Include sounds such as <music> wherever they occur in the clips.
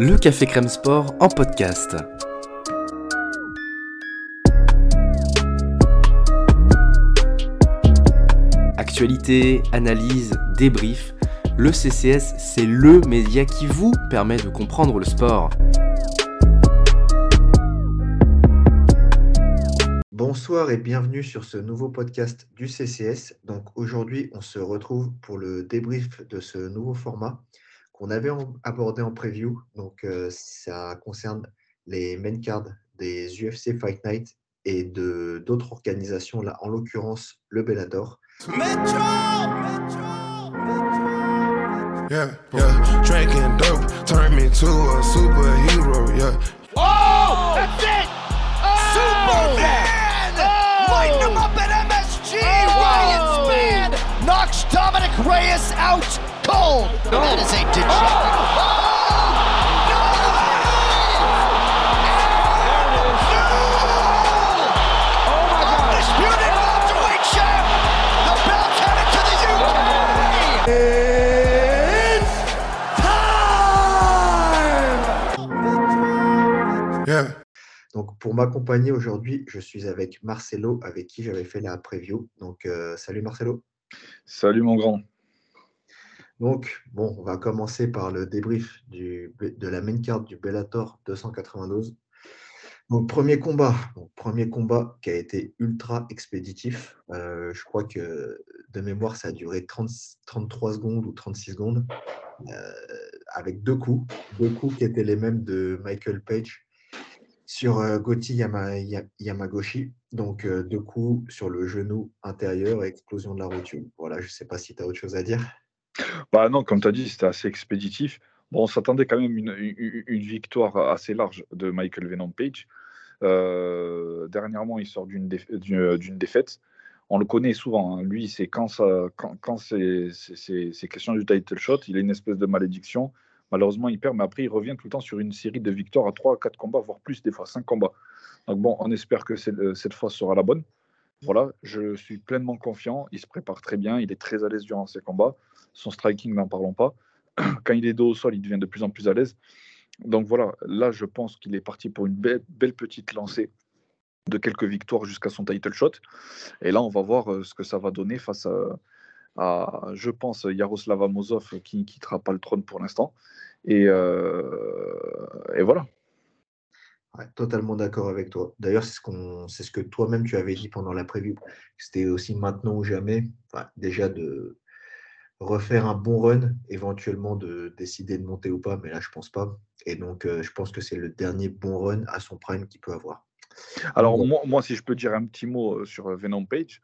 le Café Crème Sport en podcast. Actualité, analyse, débrief, le CCS, c'est le média qui vous permet de comprendre le sport. Bonsoir et bienvenue sur ce nouveau podcast du CCS. Donc aujourd'hui, on se retrouve pour le débrief de ce nouveau format qu'on avait abordé en preview. Donc, euh, ça concerne les main cards des UFC Fight Night et de d'autres organisations, là, en l'occurrence le Bellator. Metro! Yeah, yeah. Drinking dope turned me to a superhero, yeah. Oh! That's it! Oh! Superman! Oh! Lighten him up at MSG! Oh! Ryan Span knocks Dominic Reyes out cold. No. That is a dejected. Oh! Donc, pour m'accompagner aujourd'hui, je suis avec Marcelo, avec qui j'avais fait la preview. Donc, euh, salut Marcelo. Salut mon grand. Donc, bon, on va commencer par le débrief de la main carte du Bellator 292. Donc, premier combat. premier combat qui a été ultra expéditif. Euh, je crois que de mémoire, ça a duré 30, 33 secondes ou 36 secondes. Euh, avec deux coups. Deux coups qui étaient les mêmes de Michael Page sur euh, Gotti Yamagoshi. Donc, deux coups sur le genou intérieur et explosion de la rotule. Voilà, je ne sais pas si tu as autre chose à dire. Bah non, comme tu as dit, c'était assez expéditif. Bon, on s'attendait quand même une, une, victoire assez large de Michael Venom Page. Euh, dernièrement, il sort d'une défaite. On le connaît souvent. Hein. Lui, c'est quand, quand, quand c'est question du title shot, il a une espèce de malédiction. Malheureusement, il perd, mais après, il revient tout le temps sur une série de victoires à 3 4 combats, voire plus, des fois 5 combats. Donc bon, on espère que cette fois sera la bonne. Voilà, je suis pleinement confiant. Il se prépare très bien. Il est très à l'aise durant ses combats. Son striking, n'en parlons pas. <clears throat> Quand il est dos au sol, il devient de plus en plus à l'aise. Donc voilà, là, je pense qu'il est parti pour une belle, petite lancée de quelques victoires jusqu'à son title shot. Et là, on va voir euh, ce que ça va donner face à, je pense, Yaroslav Amosov qui ne quittera pas le trône pour l'instant. Et, euh, voilà totalement d'accord avec toi. D'ailleurs, c'est ce, que toi-même tu avais dit pendant la prévue. C'était aussi maintenant ou jamais, déjà de refaire un bon run, éventuellement de décider de monter ou pas, mais là je pense pas. Et donc euh, je pense que c'est le dernier bon run à son prime qu'il peut avoir. Alors moi, si je peux dire un petit mot euh, sur euh, Venom Page,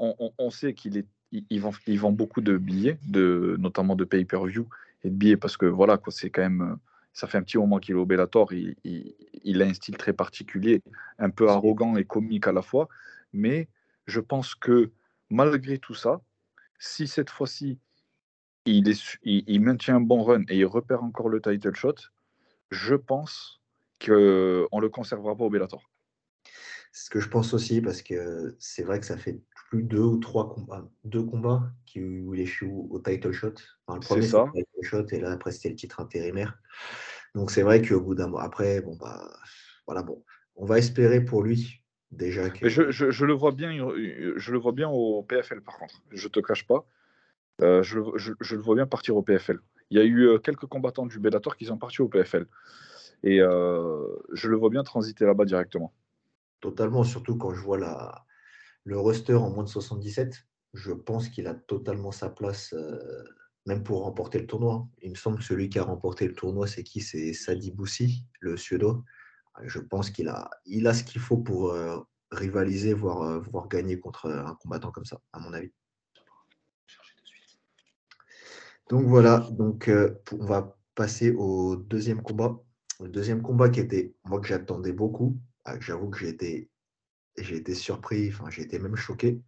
on, sait qu'il est, il, vend, il vend beaucoup de billets, de, notamment de pay-per-view et de billets parce que voilà, quoi, c'est quand même ça fait un petit moment qu'il est au Bellator. Il, a un style très particulier, un peu arrogant et comique à la fois. Mais je pense que malgré tout ça, si cette fois-ci il, il, maintient un bon run et il repère encore le title shot, je pense qu'on ne le conservera pas au Bellator. C'est ce que je pense aussi, parce que c'est vrai que ça fait plus deux ou trois combats, deux combats qui, où il échoue au title shot. le premier, c'est le title shot, et là, après, c'était le titre intérimaire. Donc, c'est vrai qu'au bout d'un mois, après, bon, bah, voilà, bon, on va espérer pour lui déjà. Je, je, le vois bien, je le vois bien au PFL, par contre. Je te cache pas. Euh, je, je, le vois bien partir au PFL. Il y a eu euh, quelques combattants du Bellator qui sont partis au PFL. Et euh, je le vois bien transiter là-bas directement. Totalement, surtout quand je vois la, le roster en moins de 77, je pense qu'il a totalement sa place, euh, même pour remporter le tournoi. Il me semble que celui qui a remporté le tournoi, c'est qui? C'est Sadi Boussi, le suédois. Je pense qu'il a, il a ce qu'il faut pour euh, rivaliser, voire, euh, voire gagner contre un combattant comme ça, à mon avis. Donc voilà, donc on va passer au deuxième combat. Le deuxième combat qui était, moi que j'attendais beaucoup. Ah, j'avoue que j'ai été j'ai été surpris, enfin, j'ai été même choqué.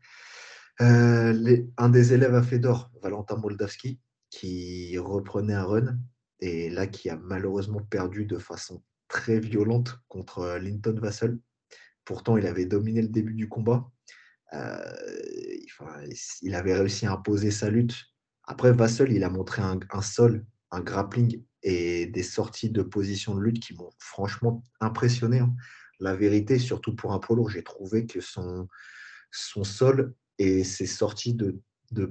Euh, un des élèves à Fedor, Valentin Moldavski, qui reprenait un run et là qui a malheureusement perdu de façon très violente contre euh, Linton Vassell. Pourtant, il avait dominé le début du combat. Euh, il avait réussi à imposer sa lutte. Après, Vassell, il a montré un, sol, un grappling et des sorties de position de lutte qui m'ont franchement impressionné. Hein. La vérité, surtout pour un lourd, j'ai trouvé que son, sol et ses sorties de,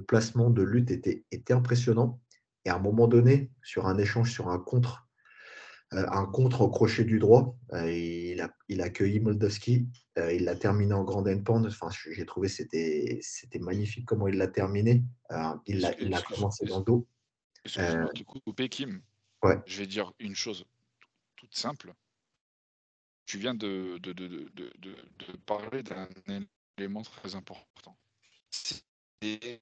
placement de lutte étaient, étaient impressionnants. Et à un moment donné, sur un échange, sur un contre, un contre au crochet du droit, euh, il, a, il a accueilli Moldovski, euh, il l'a terminé en grande end Enfin, j'ai trouvé c'était c'était magnifique comment il l'a terminé. il l'a commencé dans le dos. De couper, Kim. Je vais dire une chose toute simple. Tu viens de, de, de, de parler d'un élément très important. C'est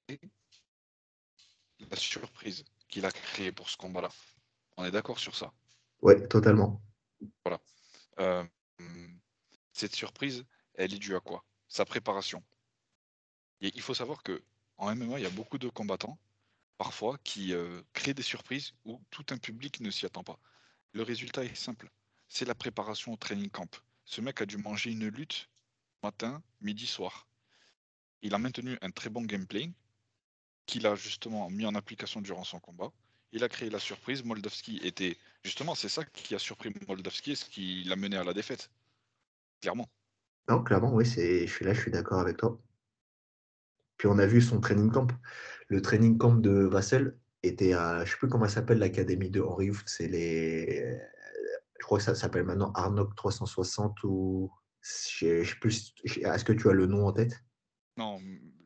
la surprise qu'il a créée pour ce combat-là. On est d'accord sur ça Oui, totalement. Voilà. Euh, cette surprise, elle est due à quoi? Sa préparation. Et il faut savoir que en MMA, il y a beaucoup de combattants, parfois, qui euh, créent des surprises où tout un public ne s'y attend pas. Le résultat est simple. C'est la préparation au training camp. Ce mec a dû manger une lutte matin, midi, soir. Il a maintenu un très bon gameplay qu'il a justement mis en application durant son combat. Il a créé la surprise. Moldavski était. Justement, c'est ça qui a surpris Moldavski et ce qui l'a mené à la défaite. Clairement. Non, clairement, oui, c'est... je suis là, je suis d'accord avec toi. Puis on a vu son training camp. Le training camp de Vassel était à. Je ne sais plus comment ça s'appelle l'académie de Henri C'est les. Je crois que ça s'appelle maintenant Arnoc 360 ou. Je sais plus. Est-ce que tu as le nom en tête? Non,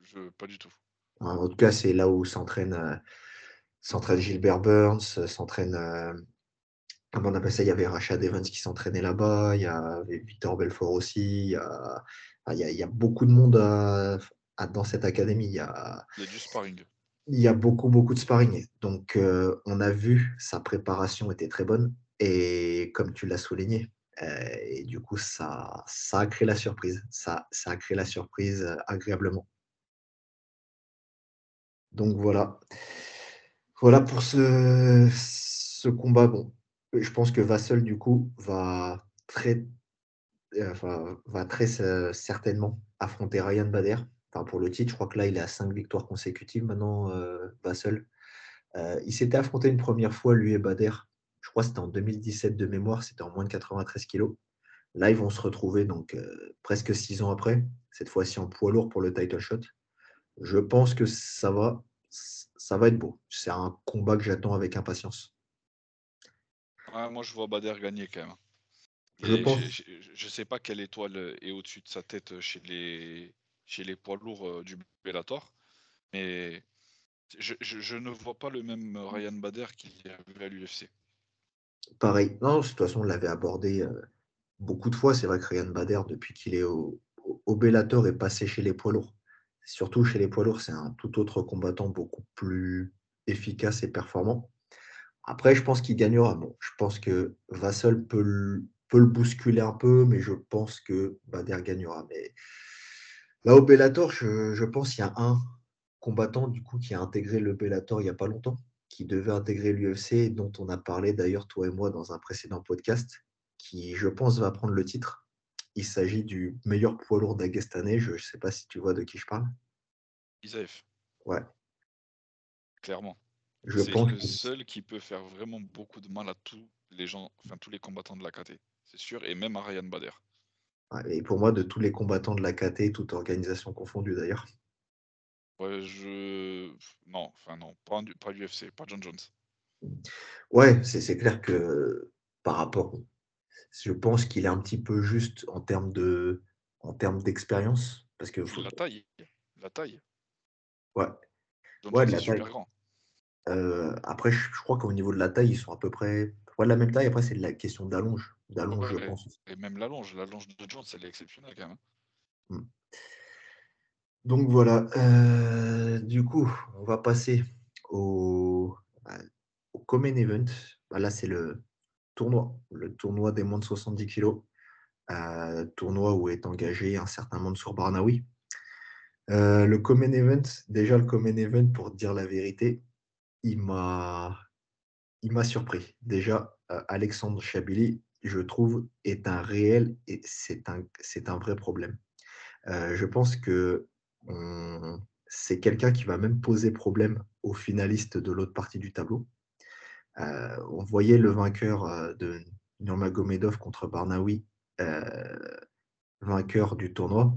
je... pas du tout. En tout cas, c'est là où s'entraîne euh, s'entraîne Gilbert Burns, s'entraîne. Euh, comment on appelle ça? Il y avait Rachad Evans qui s'entraînait là-bas, il y avait Victor Belfort aussi, il y a, il y a, beaucoup de monde dans cette académie. Il y, a, il y a du sparring. Il y a beaucoup, beaucoup de sparring. Donc, euh, on a vu sa préparation était très bonne. Et comme tu l'as souligné, et du coup, ça, ça a créé la surprise. Ça, ça a créé la surprise agréablement. Donc voilà. Voilà pour ce, combat. Bon, je pense que Vassel, du coup, va très, euh, euh, certainement affronter Ryan Bader enfin, pour le titre. Je crois que là, il a cinq victoires consécutives maintenant, euh, Vassel. il s'était affronté une première fois, lui et Bader. Je crois que c'était en 2017 de mémoire, c'était en moins de 93 kilos. Là, ils vont se retrouver donc presque six ans après, cette fois-ci en poids lourd pour le title shot. Je pense que ça va, ça va être beau. C'est un combat que j'attends avec impatience. moi, je vois Bader gagner quand même. Je ne sais pas quelle étoile est au-dessus de sa tête chez les, chez les poids lourds euh, du Bellator, mais je, ne vois pas le même Ryan Bader qu'il y avait à l'UFC. Pareil. Non, de toute façon, on l'avait abordé euh, beaucoup de fois. C'est vrai que Ryan Bader, depuis qu'il est au, au Bellator, est passé chez les poids lourds. Surtout chez les poids lourds, c'est un tout autre combattant beaucoup plus efficace et performant. Après, je pense qu'il gagnera. Je pense que Vassel peut le, bousculer un peu, mais je pense que Bader gagnera. Mais là, au Bellator, je, pense qu'il y a un combattant du coup qui a intégré le Bellator il n'y a pas longtemps, qui devait intégrer l'UFC, dont on a parlé d'ailleurs toi et moi dans un précédent podcast, qui je pense va prendre le titre. Il s'agit du meilleur poids lourd d'Aguestanais. Je ne sais pas si tu vois de qui je parle. Isaef. Ouais. Clairement. C'est le seul qui peut faire vraiment beaucoup de mal à tous les gens, enfin tous les combattants de la KT, c'est sûr, et même à Ryan Bader. et pour moi, de tous les combattants de la KT, toute organisation confondue d'ailleurs. Ouais, je. Non, enfin non, pas, pas l'UFC, pas John Jones. Ouais, c'est clair que par rapport je pense qu'il est un petit peu juste en termes de en termes d'expérience parce que la taille la taille. Ouais. Ouais la taille. grand. Euh, après je, crois qu'au niveau de la taille ils sont à peu près de la même taille. Après c'est la question d'allonge. D'allonge je pense et même l'allonge l'allonge de Jones elle est exceptionnelle quand même hein. mmh. donc voilà. Euh, du coup on va passer au, au Common Event. Bah, là c'est le tournoi, le tournoi des moins de 70 kg, euh, tournoi où est engagé un certain Mansour Barnaoui. Euh, le Common Event, déjà le Common Event, pour dire la vérité, il m'a, surpris. Déjà, euh, Alexandre Chabili, je trouve, est un réel et c'est un, c'est un vrai problème. je pense que c'est quelqu'un qui va même poser problème aux finalistes de l'autre partie du tableau on voyait le vainqueur de Nurmagomedov contre Barnaoui, vainqueur du tournoi.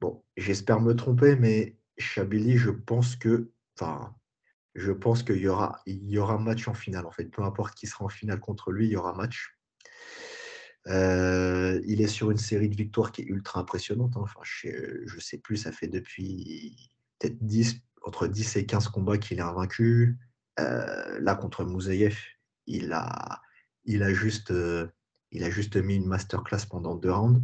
Bon, j'espère me tromper, mais Chabili, je pense que, enfin, je qu'il y aura, il match en finale. En fait, peu importe qui sera en finale contre lui, il y aura match. Euh, il est sur une série de victoires qui est ultra impressionnante. Hein. Enfin, je ne sais plus, ça fait depuis peut-être 10, entre 10 et 15 combats qu'il est invaincu. Euh, là, contre Mouzaïev, il a, il, a juste, euh, il a juste mis une masterclass pendant deux rounds.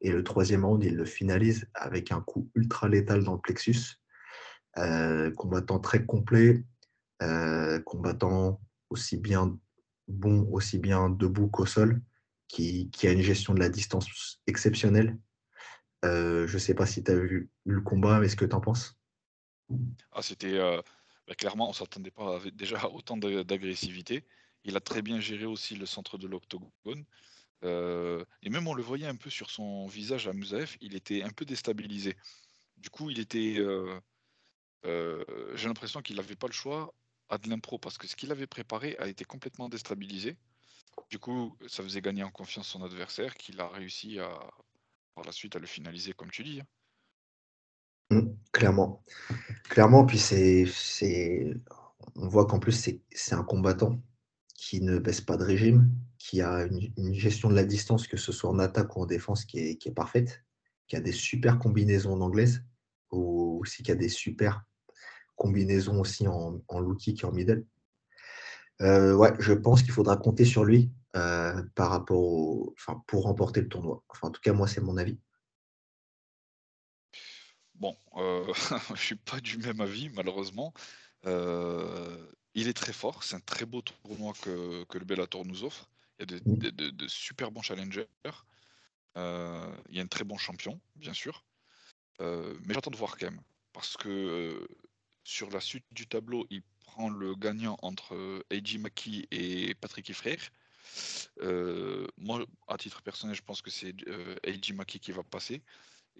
Et le troisième round, il le finalise avec un coup ultra létal dans le plexus. combattant très complet, combattant aussi bien bon, aussi bien debout qu'au sol qui, a une gestion de la distance exceptionnelle. Euh, je ne sais pas si tu as vu le combat, mais ce que tu en penses? Ah, C'était euh, bah, clairement, on ne s'attendait pas à déjà autant d'agressivité. Il a très bien géré aussi le centre de l'octogone. Euh, et même on le voyait un peu sur son visage à Musaef, il était un peu déstabilisé. Du coup, il était. J'ai l'impression qu'il n'avait pas le choix à de l'impro parce que ce qu'il avait préparé a été complètement déstabilisé. Du coup, ça faisait gagner en confiance son adversaire, qu'il a réussi à, par la suite à le finaliser, comme tu dis. Hein. Mmh, clairement. Clairement, puis c'est, on voit qu'en plus, c'est, c'est un combattant qui ne baisse pas de régime, qui a une, gestion de la distance, que ce soit en attaque ou en défense, qui est, qui est parfaite, qui a des super combinaisons en anglaise, ou aussi qui a des super combinaisons aussi en, en low kick et en middle. Euh, ouais, je pense qu'il faudra compter sur lui euh, par rapport au, enfin, pour remporter le tournoi. Enfin, en tout cas, moi, c'est mon avis. Bon, euh, <laughs> je ne suis pas du même avis, malheureusement. il est très fort. C'est un très beau tournoi que, le Bellator nous offre. Il y a de, super bons challengers. il y a un très bon champion, bien sûr. mais j'attends de voir quand même. Parce que sur la suite du tableau, il prend le gagnant entre euh, Eiji Maki et Patrick Frère. Euh, moi, à titre personnel, je pense que c'est euh, Eiji Maki qui va passer.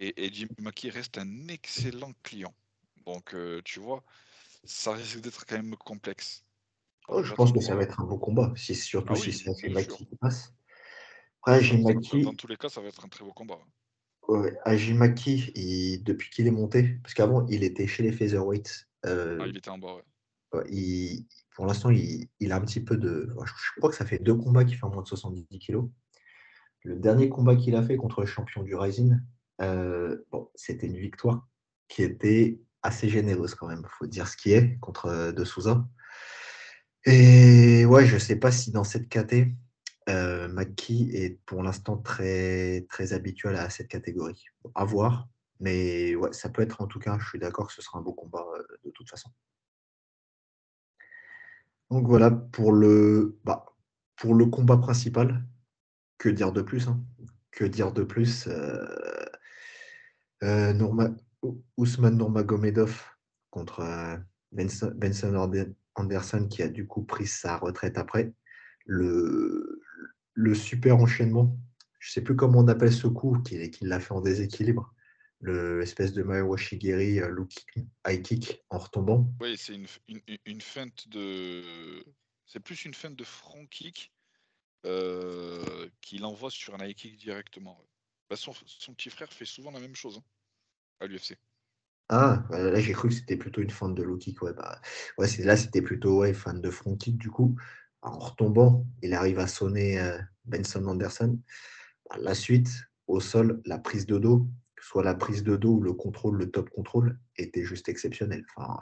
Et Eiji Maki reste un excellent client. Donc, euh, tu vois, ça risque d'être quand même complexe. Oh, je pense que ça va être un beau combat, si, surtout ah si c'est Eiji Maki qui passe. Après, Maki... Dans tous les cas, ça va être un très beau combat. Ouais, Ajimaki, depuis qu'il est monté, parce qu'avant, il était chez les Featherweights. Euh, ah, il était en bas, ouais pour l'instant, il, a un petit peu de. Je crois que ça fait deux combats qu'il fait en moins de 70 kg. Le dernier combat qu'il a fait contre le champion du Rising, euh, bon, c'était une victoire qui était assez généreuse quand même, faut dire ce qui est, contre euh, De Souza. Et ouais, je ne sais pas si dans cette KT, euh, est pour l'instant très, très habituel à cette catégorie. à voir, mais ça peut être en tout cas, je suis d'accord que ce sera un beau combat euh, de toute façon. Donc voilà pour le, bah, pour le combat principal. Que dire de plus hein? Que dire de plus euh, Norma, Ousmane Nurmagomedov contre euh, Benson, Anderson qui a du coup pris sa retraite après. Le, super enchaînement, je ne sais plus comment on appelle ce coup, qu'il l'a fait en déséquilibre le espèce de Mayo Washigiri euh, high kick en retombant. Oui, c'est une, feinte de. C'est plus une feinte de front kick euh, qu'il envoie sur un high kick directement. Bah, son, son, petit frère fait souvent la même chose hein, à l'UFC. Ah, bah, là j'ai cru que c'était plutôt une feinte de low kick. Ouais, bah, ouais là c'était plutôt ouais, feinte de front kick du coup. En retombant, il arrive à sonner euh, Benson Anderson. Bah, la suite, au sol, la prise de dos, soit la prise de dos ou le contrôle, le top contrôle, était juste exceptionnel. Enfin,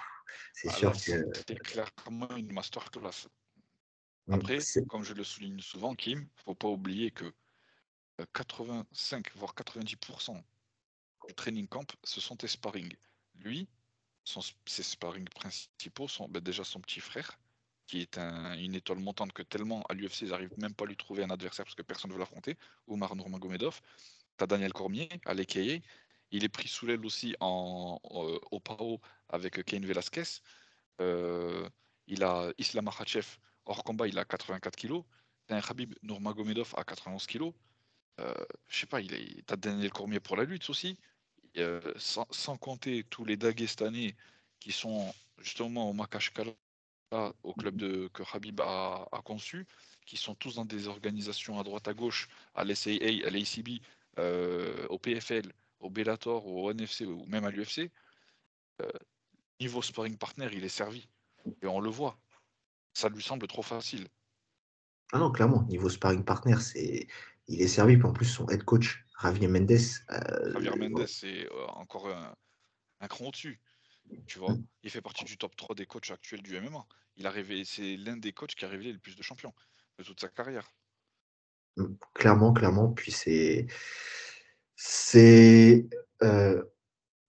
c'est sûr que. C'était clairement une masterclass. Mmh, Après, comme je le souligne souvent, Kim, il ne faut pas oublier que 85 euh, voire 90% du training camp, ce sont tes sparring. Lui, ses sparring principaux sont ben, déjà son petit frère, qui est une étoile montante que tellement à l'UFC, ils n'arrivent même pas à lui trouver un adversaire parce que personne ne veut l'affronter, Omar Nurmagomedov. Daniel Cormier à l'EKA. Il est pris sous l'aile aussi en, euh, au PAO avec Kane Velasquez. Euh, il a Islam Makhachev hors combat, il a 84 kg. T'as un Khabib Nurmagomedov à 91 kg. Euh, je sais pas, il a, Daniel Cormier pour la lutte aussi. sans, compter tous les Dagestanais qui sont justement au Makashkala au club que Habib a, conçu, qui sont tous dans des organisations à droite à gauche, à l'SAA, à l'ACB, euh, au PFL, au Bellator, au NFC ou même à l'UFC, euh, niveau sparring partner, il est servi. Et on le voit. Ça lui semble trop facile. Ah non, clairement, niveau sparring partner, c'est il est servi. Puis en plus, son head coach, Javier Mendes. Euh, Javier Mendes, c'est encore un, un cran au-dessus. Tu vois, il fait partie du top 3 des coachs actuels du MMA. Il a c'est l'un des coachs qui a révélé le plus de champions de toute sa carrière. Mmh, clairement, clairement. Puis c'est. C'est euh,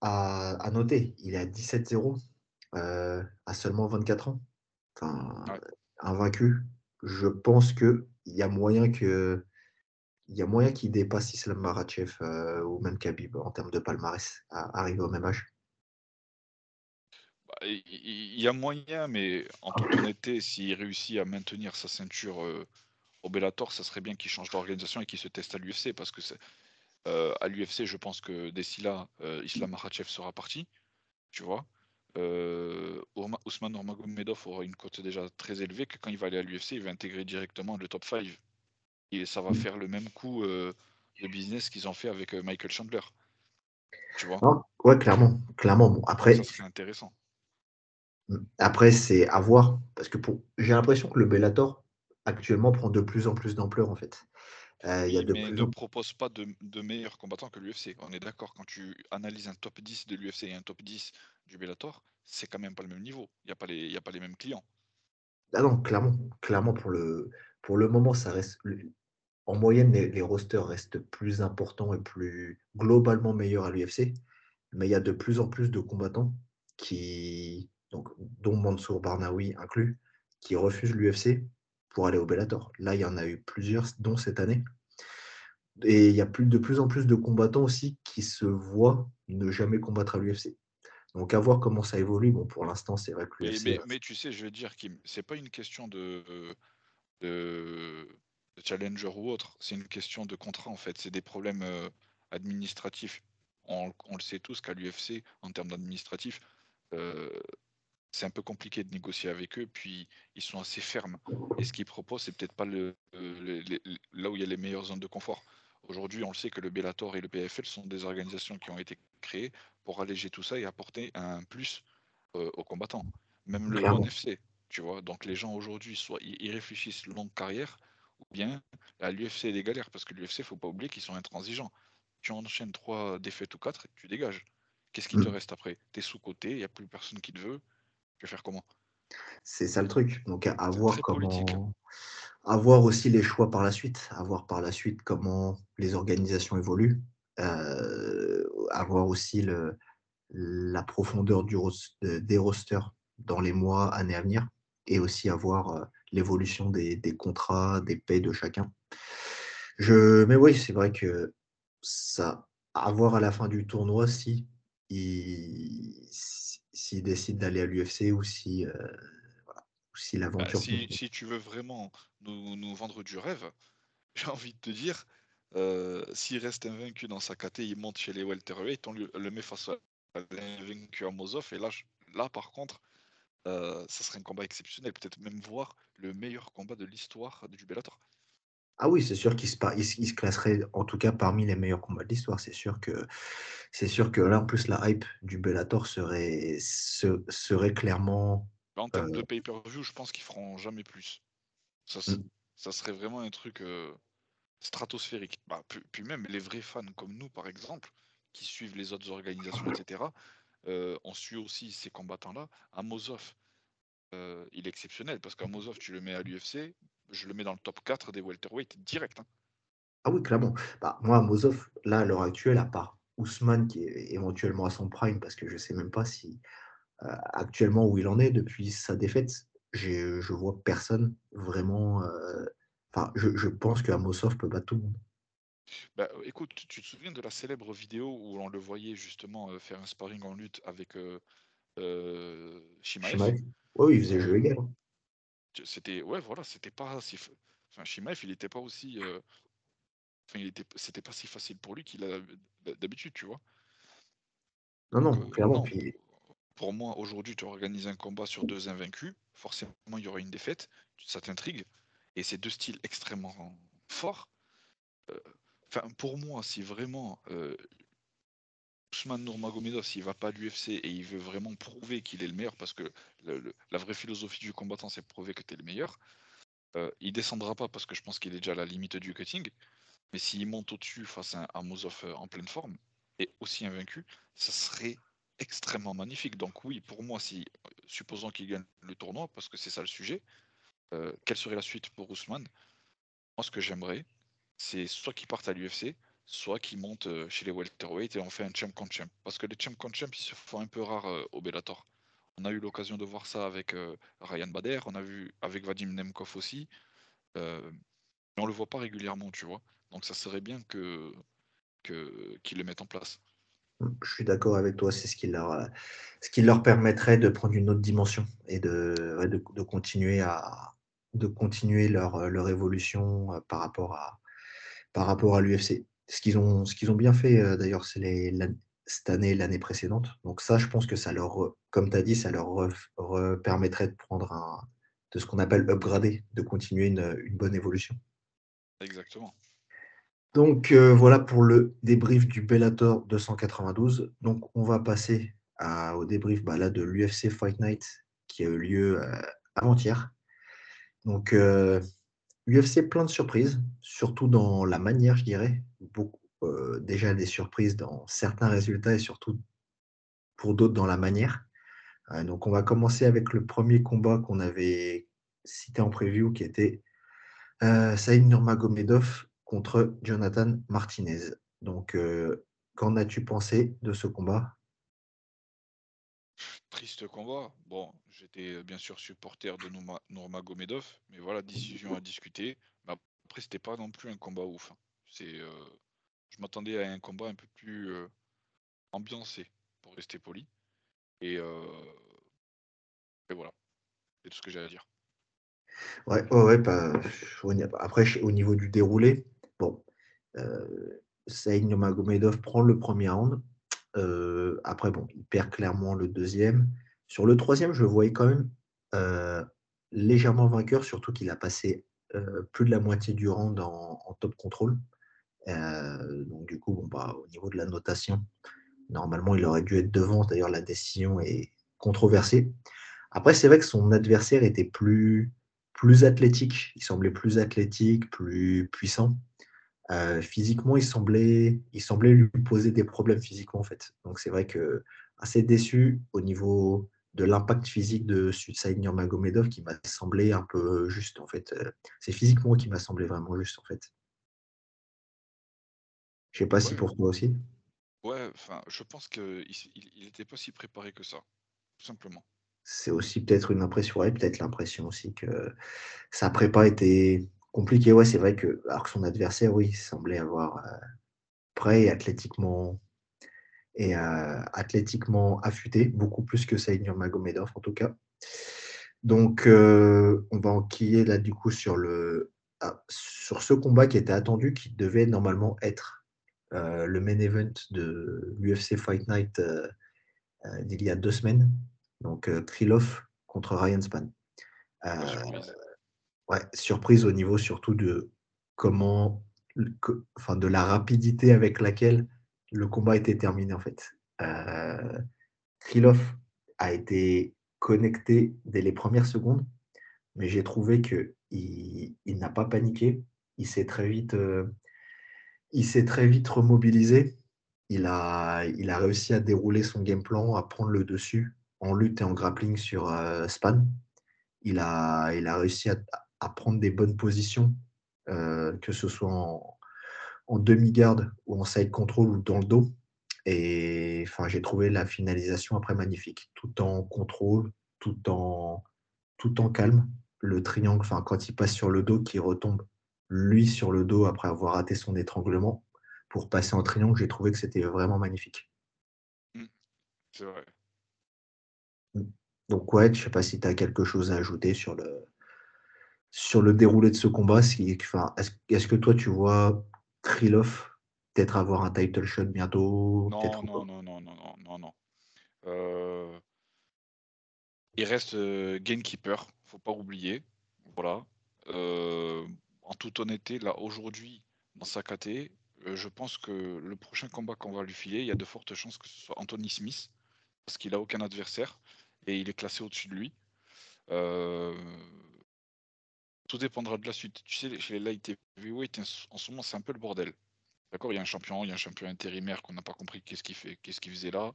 à, noter. Il est à 17-0 euh, à seulement 24 ans. Enfin, invaincu. Je pense qu'il y a moyen que. Il y a moyen qu'il dépasse Islam Marachev euh, ou même Khabib en termes de palmarès, à arriver au même âge? Il y a moyen, mais en toute honnêteté, s'il réussit à maintenir sa ceinture euh, au Bellator, ça serait bien qu'il change d'organisation et qu'il se teste à l'UFC. Parce que euh, à l'UFC, je pense que d'ici là, Islam Makhachev sera parti. Tu vois Ousmane Nurmagomedov aura une cote déjà très élevée que quand il va aller à l'UFC, il va intégrer directement le top 5. Et ça va faire le même coup de business qu'ils ont fait avec Michael Chandler. Tu vois? Ouais, clairement. clairement. Bon, après, ça serait intéressant. Après, c'est à voir, parce que pour... j'ai l'impression que le Bellator actuellement prend de plus en plus d'ampleur en fait. Euh, il y a de mais ne propose pas de, meilleurs combattants que l'UFC. On est d'accord, quand tu analyses un top 10 de l'UFC et un top 10 du Bellator, c'est quand même pas le même niveau. Il n'y a, pas les... a pas les mêmes clients. Ah non, clairement, clairement pour le, pour le moment, ça reste. En moyenne, les, les rosters restent plus importants et plus globalement meilleurs à l'UFC, mais il y a de plus en plus de combattants qui, donc, dont Mansour Barnaoui inclus, qui refuse l'UFC pour aller au Bellator. Là, il y en a eu plusieurs, dont cette année. Et il y a plus, de plus en plus de combattants aussi qui se voient ne jamais combattre à l'UFC. Donc, à voir comment ça évolue. Bon, pour l'instant, c'est vrai que l'UFC. Mais, tu sais, je veux dire, Kim, c'est pas une question de, de, challenger ou autre. C'est une question de contrat, en fait. C'est des problèmes euh, administratifs. On, le sait tous qu'à l'UFC, en termes d'administratif, euh, c'est un peu compliqué de négocier avec eux, puis ils sont assez fermes. Et ce qu'ils proposent, c'est peut-être pas le, là où il y a les meilleures zones de confort. Aujourd'hui, on le sait que le Bellator et le PFL sont des organisations qui ont été créées pour alléger tout ça et apporter un plus euh, aux combattants. Même le NFC, tu vois. Donc les gens aujourd'hui, ils réfléchissent longue carrière, ou bien à l'UFC des galères, parce que l'UFC, faut pas oublier qu'ils sont intransigeants. Tu enchaînes trois défaites ou quatre, tu dégages. Qu'est-ce qui te mm. reste après? Tu es sous-côté, il n'y a plus personne qui te veut faire comment? C'est ça le truc. Donc à, voir comment. À voir aussi les choix par la suite, à voir par la suite comment les organisations évoluent, euh, à voir aussi le, la profondeur du, des rosters dans les mois, années à venir, et aussi à voir euh, l'évolution des, des, contrats, des paies de chacun. Je, mais oui, c'est vrai que ça, à voir à la fin du tournoi si, il, s'il décide d'aller à l'UFC ou si, euh, si bah, l'aventure. si, tu veux vraiment nous, vendre du rêve, <laughs> j'ai envie de te dire, euh, s'il reste invaincu dans sa KT, il monte chez les welterweight, on le, met face à l'invaincu à Mozov, et là, là par contre, ça serait un combat exceptionnel, peut-être même voir le meilleur combat de l'histoire du Bellator. Ah oui, c'est sûr qu'il se, il, se classerait en tout cas parmi les meilleurs combats de l'histoire. C'est sûr que c'est sûr que là, en plus, la hype du Bellator serait, serait clairement. En termes de euh pay-per-view, je pense qu'ils feront jamais plus. Ça, ça serait vraiment un truc euh, stratosphérique. Bah, puis, même les vrais fans comme nous, par exemple, qui suivent les autres organisations, etc., euh, on suit aussi ces combattants-là. Amosov, il est exceptionnel parce qu'Amosov, tu le mets à l'UFC, je le mets dans le top 4 des welterweight direct. Hein. Ah oui, clairement. Bah, moi, Mozov, là, à l'heure actuelle, à part Ousmane, qui est éventuellement à son prime, parce que je ne sais même pas si euh, actuellement où il en est depuis sa défaite, je vois personne vraiment. Euh, enfin, je, pense que Amosov peut battre tout le monde. Bah, écoute, tu te souviens de la célèbre vidéo où on le voyait justement euh, faire un sparring en lutte avec euh, Shimaev? Oui, il faisait jeu égal. C'était ouais, voilà, c'était pas si. Enfin, Shimaev, il n'était pas aussi. Enfin, il était, c'était pas si facile pour lui qu'il a d'habitude, tu vois? Non, non, clairement. pour moi, aujourd'hui, tu organises un combat sur deux invaincus, forcément, il y aura une défaite, ça t'intrigue. Et c'est deux styles extrêmement forts. Euh, pour moi, si vraiment euh, Ousmane Nurmagomedov, s'il va pas à l'UFC et il veut vraiment prouver qu'il est le meilleur, parce que la vraie philosophie du combattant, c'est prouver que tu es le meilleur, euh, il descendra pas parce que je pense qu'il est déjà à la limite du cutting. Mais s'il monte au-dessus face à un Mozov euh, en pleine forme et aussi invaincu, ça serait extrêmement magnifique. Donc oui, pour moi, si supposons qu'il gagne le tournoi, parce que c'est ça le sujet, euh, quelle serait la suite pour Ousmane? Moi, ce que j'aimerais, c'est soit qu'il parte à l'UFC, soit qu'il monte euh, chez les welterweight et on fait un champ contre champ. Parce que les champ contre champ, ils se font un peu rares au Bellator. On a eu l'occasion de voir ça avec Ryan Bader, on a vu avec Vadim Nemkov aussi. mais on le voit pas régulièrement, tu vois. Donc ça serait bien que qu'ils le mettent en place. Je suis d'accord avec toi, c'est ce qui leur, ce permettrait de prendre une autre dimension et de, de, de continuer leur, évolution euh, par rapport à par rapport à l'UFC. Ce qu'ils ont ce qu'ils ont bien fait euh, d'ailleurs, c'est les, cette année l'année précédente. Donc ça, je pense que ça leur, comme tu as dit, ça leur permettrait de prendre un de ce qu'on appelle upgrader, de continuer une, une bonne évolution. Exactement. Donc euh, voilà pour le débrief du Bellator 292. Donc on va passer au débrief bah, là, de l'UFC Fight Night qui a eu lieu euh, avant-hier. Donc UFC euh, plein de surprises, surtout dans la manière, je dirais. Beaucoup, déjà des surprises dans certains résultats et surtout pour d'autres dans la manière. donc on va commencer avec le premier combat qu'on avait cité en preview qui était Saïd Nurmagomedov contre Jonathan Martinez. Donc, euh, qu'en as-tu pensé de ce combat? Triste combat. Bon, j'étais euh, bien sûr supporter de Nurmagomedov, mais voilà, décision à discuter. Mais après, c'était pas non plus un combat ouf. Hein. C'est, euh, je m'attendais à un combat un peu plus ambiancé, pour rester poli. Et, voilà, c'est tout ce que j'ai à dire. Ouais, ouais, après, au niveau du déroulé, Bon, euh, Saïd Nomagomedov prend le premier round. Euh, après, bon, il perd clairement le deuxième. Sur le troisième, je le voyais quand même euh, légèrement vainqueur, surtout qu'il a passé euh, plus de la moitié du round en, top contrôle. donc, du coup, bon, bah, au niveau de la notation, normalement, il aurait dû être devant. D'ailleurs, la décision est controversée. Après, c'est vrai que son adversaire était plus, plus athlétique. Il semblait plus athlétique, plus puissant. Euh, physiquement, il semblait, il semblait lui poser des problèmes physiquement en fait. Donc c'est vrai que assez déçu au niveau de l'impact physique de Saïd Nurmagomedov qui m'a semblé un peu juste en fait. Euh, c'est physiquement qui m'a semblé vraiment juste en fait. Je sais pas si pour toi aussi. Ouais, enfin, je pense qu'il n'était pas si préparé que ça, tout simplement. C'est aussi peut-être une impression, ouais, peut-être l'impression aussi que sa prépa était Compliqué, ouais, c'est vrai que, alors que son adversaire, oui, semblait avoir euh, prêt et athlétiquement, et euh, athlétiquement affûté, beaucoup plus que Saïd Magomedov en tout cas. Donc, euh, on va enquiller là du coup sur, le, ah, sur ce combat qui était attendu, qui devait normalement être le main event de l'UFC Fight Night d'il y a deux semaines. Donc, Krylov contre Ryan Span ouais, surprise au niveau surtout de comment, enfin, de la rapidité avec laquelle le combat été terminé en fait. Euh, Krylov a été connecté dès les premières secondes, mais j'ai trouvé que il, n'a pas paniqué. Il s'est très vite, euh, il s'est très vite remobilisé. Il a, il a réussi à dérouler son game plan, à prendre le dessus en lutte et en grappling sur euh, Span. Il a, il a réussi à, à prendre des bonnes positions, euh, que ce soit en, demi-garde ou en side control ou dans le dos. Et enfin, j'ai trouvé la finalisation après magnifique, tout en contrôle, tout en, tout en calme. Le triangle, enfin, quand il passe sur le dos, qui retombe lui sur le dos après avoir raté son étranglement pour passer en triangle, j'ai trouvé que c'était vraiment magnifique. Mmh. C'est vrai. Mmh. Donc ouais, je ne sais pas si tu as quelque chose à ajouter sur le, sur le déroulé de ce combat, est-ce que toi, tu vois Krylov peut-être avoir un title shot bientôt Non, non, non, non, non, non, non, non. Euh, Il reste euh, gamekeeper, faut pas oublier. Voilà. Euh, en toute honnêteté, là aujourd'hui, dans sa KT, euh, je pense que le prochain combat qu'on va lui filer, il y a de fortes chances que ce soit Anthony Smith, parce qu'il a aucun adversaire et il est classé au-dessus de lui. Euh, tout dépendra de la suite. Tu sais, chez les light heavyweight, en ce moment, c'est un peu le bordel. D'accord Il y a un champion, il y a un champion intérimaire qu'on n'a pas compris qu'est-ce qu'il fait, qu'est-ce qu'il faisait là.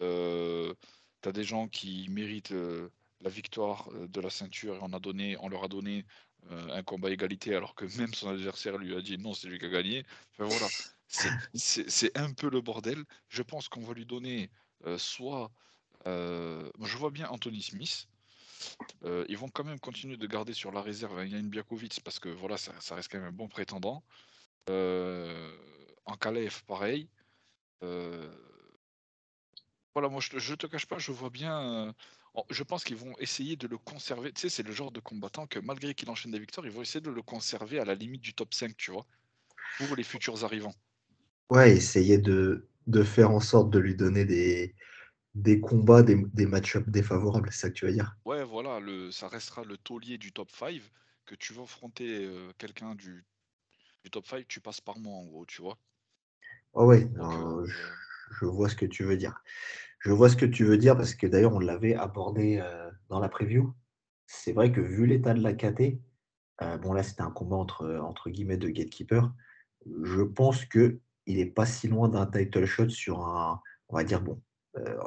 Euh, tu as des gens qui méritent euh, la victoire euh, de la ceinture et on, a donné, on leur a donné un combat égalité alors que même son adversaire lui a dit non, c'est lui qui a gagné. Enfin voilà, c'est un peu le bordel. Je pense qu'on va lui donner soit. je vois bien Anthony Smith. Ils vont quand même continuer de garder sur la réserve Yann Biakovic parce que voilà, ça, reste quand même un bon prétendant. en Calais, pareil. Voilà, moi je, te cache pas, je vois bien. Euh, je pense qu'ils vont essayer de le conserver. Tu sais, c'est le genre de combattant que malgré qu'il enchaîne des victoires, ils vont essayer de le conserver à la limite du top 5, tu vois, pour les futurs arrivants. Ouais, essayer de, de faire en sorte de lui donner des, des combats, des, des match-ups défavorables, c'est ça que tu vas dire? Ouais, voilà, le, ça restera le taulier du top 5, que tu vas affronter euh, quelqu'un du, du top 5, tu passes par moi en gros, tu vois. Oh ouais, euh, je, vois ce que tu veux dire. Je vois ce que tu veux dire parce que d'ailleurs, on l'avait abordé euh, dans la preview. C'est vrai que vu l'état de la KT, bon là, c'était un combat entre, entre guillemets de gatekeeper. Je pense qu'il n'est pas si loin d'un title shot sur un, on va dire, bon,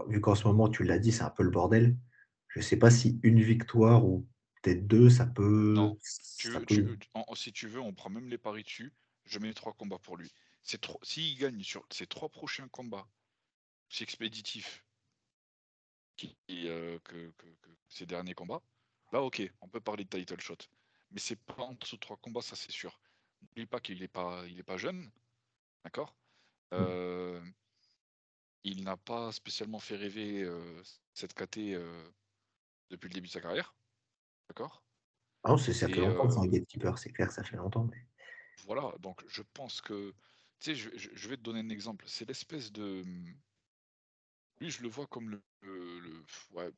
vu qu'en ce moment, tu l'as dit, c'est un peu le bordel. Je ne sais pas si une victoire ou peut-être deux, ça peut. Non, si tu veux, on prend même les paris dessus. Je mets trois combats pour lui. S'il gagne sur ses trois prochains combats, c'est expéditif, euh, que, ces derniers combats, là ok, on peut parler de title shot. Mais c'est pas entre ces trois combats, ça c'est sûr. N'oublie pas qu'il n'est pas, il est pas jeune, d'accord? Mmh. euh, Il n'a pas spécialement fait rêver euh, cette KT depuis le début de sa carrière, d'accord? Ah c'est ça fait longtemps que c'est un gatekeeper, c'est clair, ça fait longtemps. Mais... Voilà, donc je pense que, tu sais, je, je vais te donner un exemple. C'est l'espèce de, lui, je le vois comme le, le, ouais,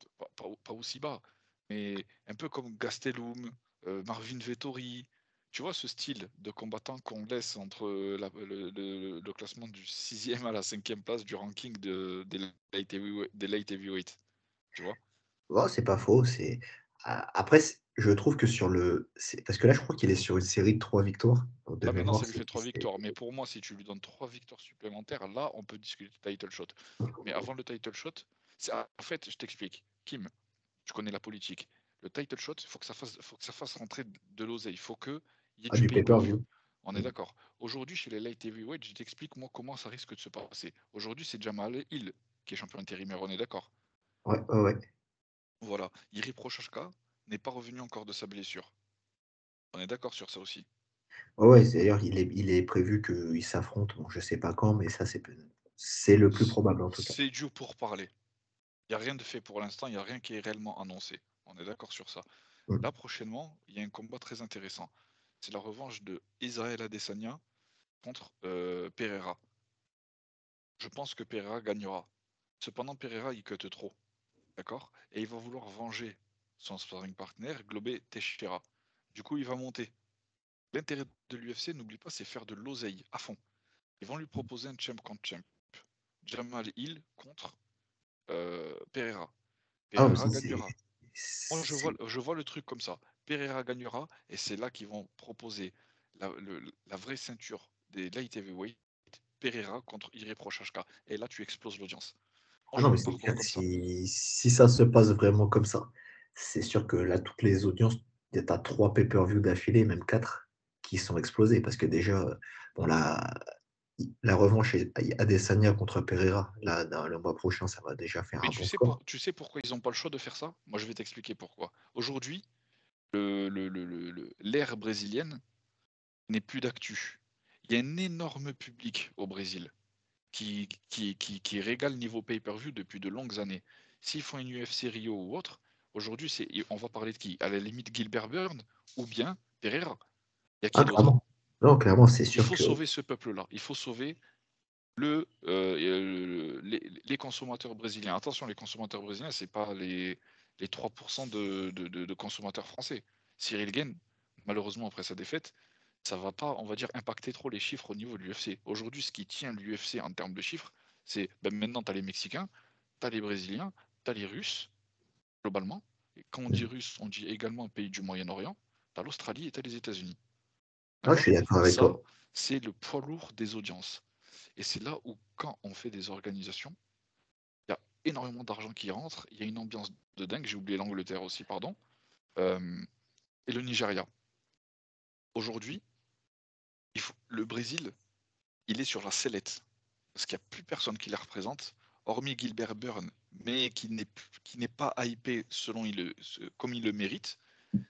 pas, aussi bas, mais un peu comme Gastelum, Marvin Vettori. Tu vois ce style de combattant qu'on laisse entre le, classement du 6e à la 5e place du ranking de, des, light heavyweight, Tu vois? C'est pas faux. C'est Après, je trouve que sur le. Parce que là, je crois qu'il est sur une série de trois victoires. De maintenant, ça lui fait trois victoires. Mais pour moi, si tu lui donnes trois victoires supplémentaires, là, on peut discuter de title shot. Mais avant le title shot, en fait, je t'explique. Kim, tu connais la politique. Le title shot, il faut que ça fasse, faut que ça fasse rentrer de l'oseille. Il faut que ah, du. On est mm. d'accord. Aujourd'hui, chez les light heavyweight, je t'explique moi comment ça risque de se passer. Aujourd'hui, c'est Jamal Hill qui est champion intérimaire. On est d'accord? Ouais, ouais, ouais. Voilà. Iri Prochashka, n'est pas revenu encore de sa blessure. On est d'accord sur ça aussi? ouais, d'ailleurs, il est, il est prévu qu'ils s'affrontent. Bon, je ne sais pas quand, mais ça, c'est, c'est le plus probable en tout cas. C'est dur pour parler. Il n'y a rien de fait pour l'instant, il n'y a rien qui est réellement annoncé. On est d'accord sur ça. Mm. Là, prochainement, il y a un combat très intéressant. C'est la revanche de Israël Adesanya contre euh, Pereira. Je pense que Pereira gagnera. Cependant, Pereira, il cut trop. D'accord? Et il va vouloir venger son sparring partner, Globé Teixeira. Du coup, il va monter. L'intérêt de l'UFC, n'oublie pas, c'est faire de l'oseille à fond. Ils vont lui proposer un champ contre champ. Jamal Hill contre euh, Pereira. Ah, Pereira gagnera. je, vois, je vois le truc comme ça. Pereira gagnera et c'est là qu'ils vont proposer la, vraie ceinture des light heavyweight. Pereira contre Irreprochashka. Et là, tu exploses l'audience. Ah non, mais si, si, ça se passe vraiment comme ça, c'est sûr que là, toutes les audiences, tu as trois pay-per-view d'affilée, même quatre, qui sont explosés. Parce que déjà, bon, la, la revanche Adesanya contre Pereira, là, dans le mois prochain, ça va déjà faire un tu sais tu sais pourquoi ils n'ont pas le choix de faire ça? Moi, je vais t'expliquer pourquoi. Aujourd'hui, l'ère le, brésilienne n'est plus d'actu. Il y a un énorme public au Brésil qui, qui, qui, qui régale niveau pay-per-view depuis de longues années. S'ils font une UFC Rio ou autre, Aujourd'hui, c'est, on va parler de qui? À la limite, Gilbert Burn ou bien Pereira. Il y a qui ah, clairement. Non, clairement, c'est sûr. Il faut sauver ce peuple-là. Il faut sauver le, euh, les, consommateurs brésiliens. Attention, les consommateurs brésiliens, c'est pas les, les 3% de, de, consommateurs français. Cyril Gain, malheureusement après sa défaite, ça va pas, on va dire, impacter trop les chiffres au niveau de l'UFC. Aujourd'hui, ce qui tient l'UFC en termes de chiffres, c'est ben, maintenant, tu as les Mexicains, tu as les Brésiliens, tu as les Russes, globalement. Et quand on dit Russes, on dit également pays du Moyen-Orient, tu as l'Australie et tu as les États-Unis. Ah, je suis d'accord avec toi. C'est le poids lourd des audiences. Et c'est là où, quand on fait des organisations, énormément d'argent qui rentre, il y a une ambiance de dingue, j'ai oublié l'Angleterre aussi, pardon, euh, et le Nigeria. Aujourd'hui, le Brésil, il est sur la sellette, parce qu'il n'y a plus personne qui les représente, hormis Gilbert Byrne, mais qui n'est pas hypé selon il, comme il le mérite,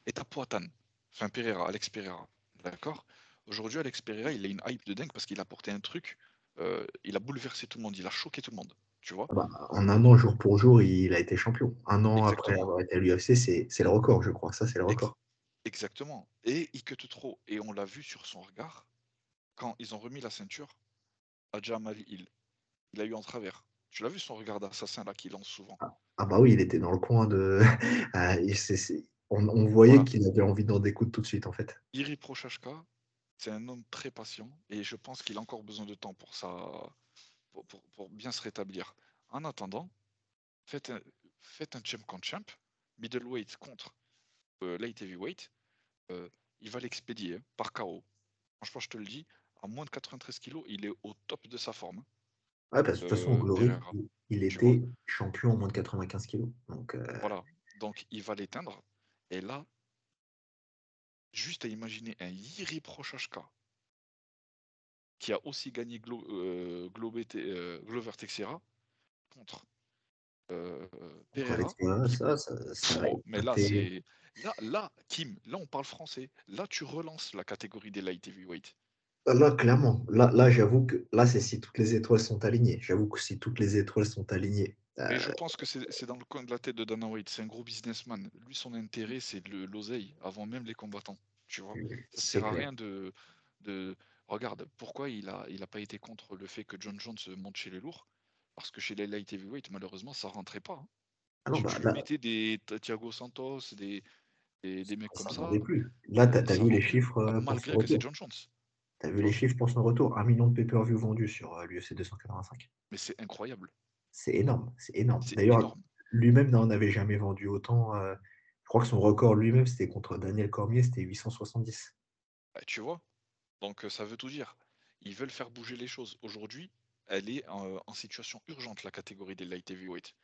est à Poitin, enfin Pereira, Alex Pereira. D'accord? Aujourd'hui, Alex Pereira, il a une hype de dingue parce qu'il a porté un truc, euh, il a bouleversé tout le monde, il a choqué tout le monde. Tu vois ah bah, en un an, jour pour jour, il a été champion. Un an après avoir été à l'UFC, c'est le record, je crois. Ça, c'est le record. Exactement. Et trop. Et on l'a vu sur son regard quand ils ont remis la ceinture à Jamal Hill. Il a eu en travers. Tu l'as vu son regard d'assassin là qui lance souvent? Ah, ah, bah oui, il était dans le coin de. <laughs> Ah, on, voyait qu'il avait envie d'en découdre tout de suite en fait. Iri Prochashka, c'est un homme très patient et je pense qu'il a encore besoin de temps pour, ça, pour, bien se rétablir. En attendant, faites un, faites un champ contre champ, middleweight contre euh, light heavyweight, euh, il va l'expédier hein, par KO. Franchement, je te le dis, à moins de 93 kg, il est au top de sa forme. Ouais, parce que de toute façon, euh, Glory, il, était champion en moins de 95 kg. Donc, Voilà, donc il va l'éteindre. Et là, juste à imaginer un Yiri Prochashka qui a aussi gagné euh, euh, Glover Texera contre euh, Pereira. mais là, c'est. Là, là, Kim, là, on parle français. Là, tu relances la catégorie des light heavyweight. Là, clairement. Là, là j'avoue que là, c'est si toutes les étoiles sont alignées. J'avoue que si toutes les étoiles sont alignées. Mais je pense que c'est dans le coin de la tête de Dana White. C'est un gros businessman. Lui, son intérêt, c'est l'oseille avant même les combattants. Tu vois, ça sert à rien de, de. Regarde, pourquoi il a, il a pas été contre le fait que John Jones monte chez les lourds? Parce que chez les light heavyweight, malheureusement, ça rentrait pas. Hein. Ah tu, bah, mettais des Thiago Santos, des, des, mecs comme ça. Plus. Là, tu as, vu les chiffres. Euh, malgré que c'est John Jones. Tu as vu les chiffres pour son retour? Un million de pay-per-view vendus sur euh, l'UFC 285. Mais c'est incroyable. C'est énorme. C'est énorme. D'ailleurs, lui-même n'en avait jamais vendu autant. Euh, crois que son record lui-même, c'était contre Daniel Cormier, c'était 870. Bah, tu vois Donc ça veut tout dire. Ils veulent faire bouger les choses. Aujourd'hui, elle est en, situation urgente, la catégorie des light heavyweight.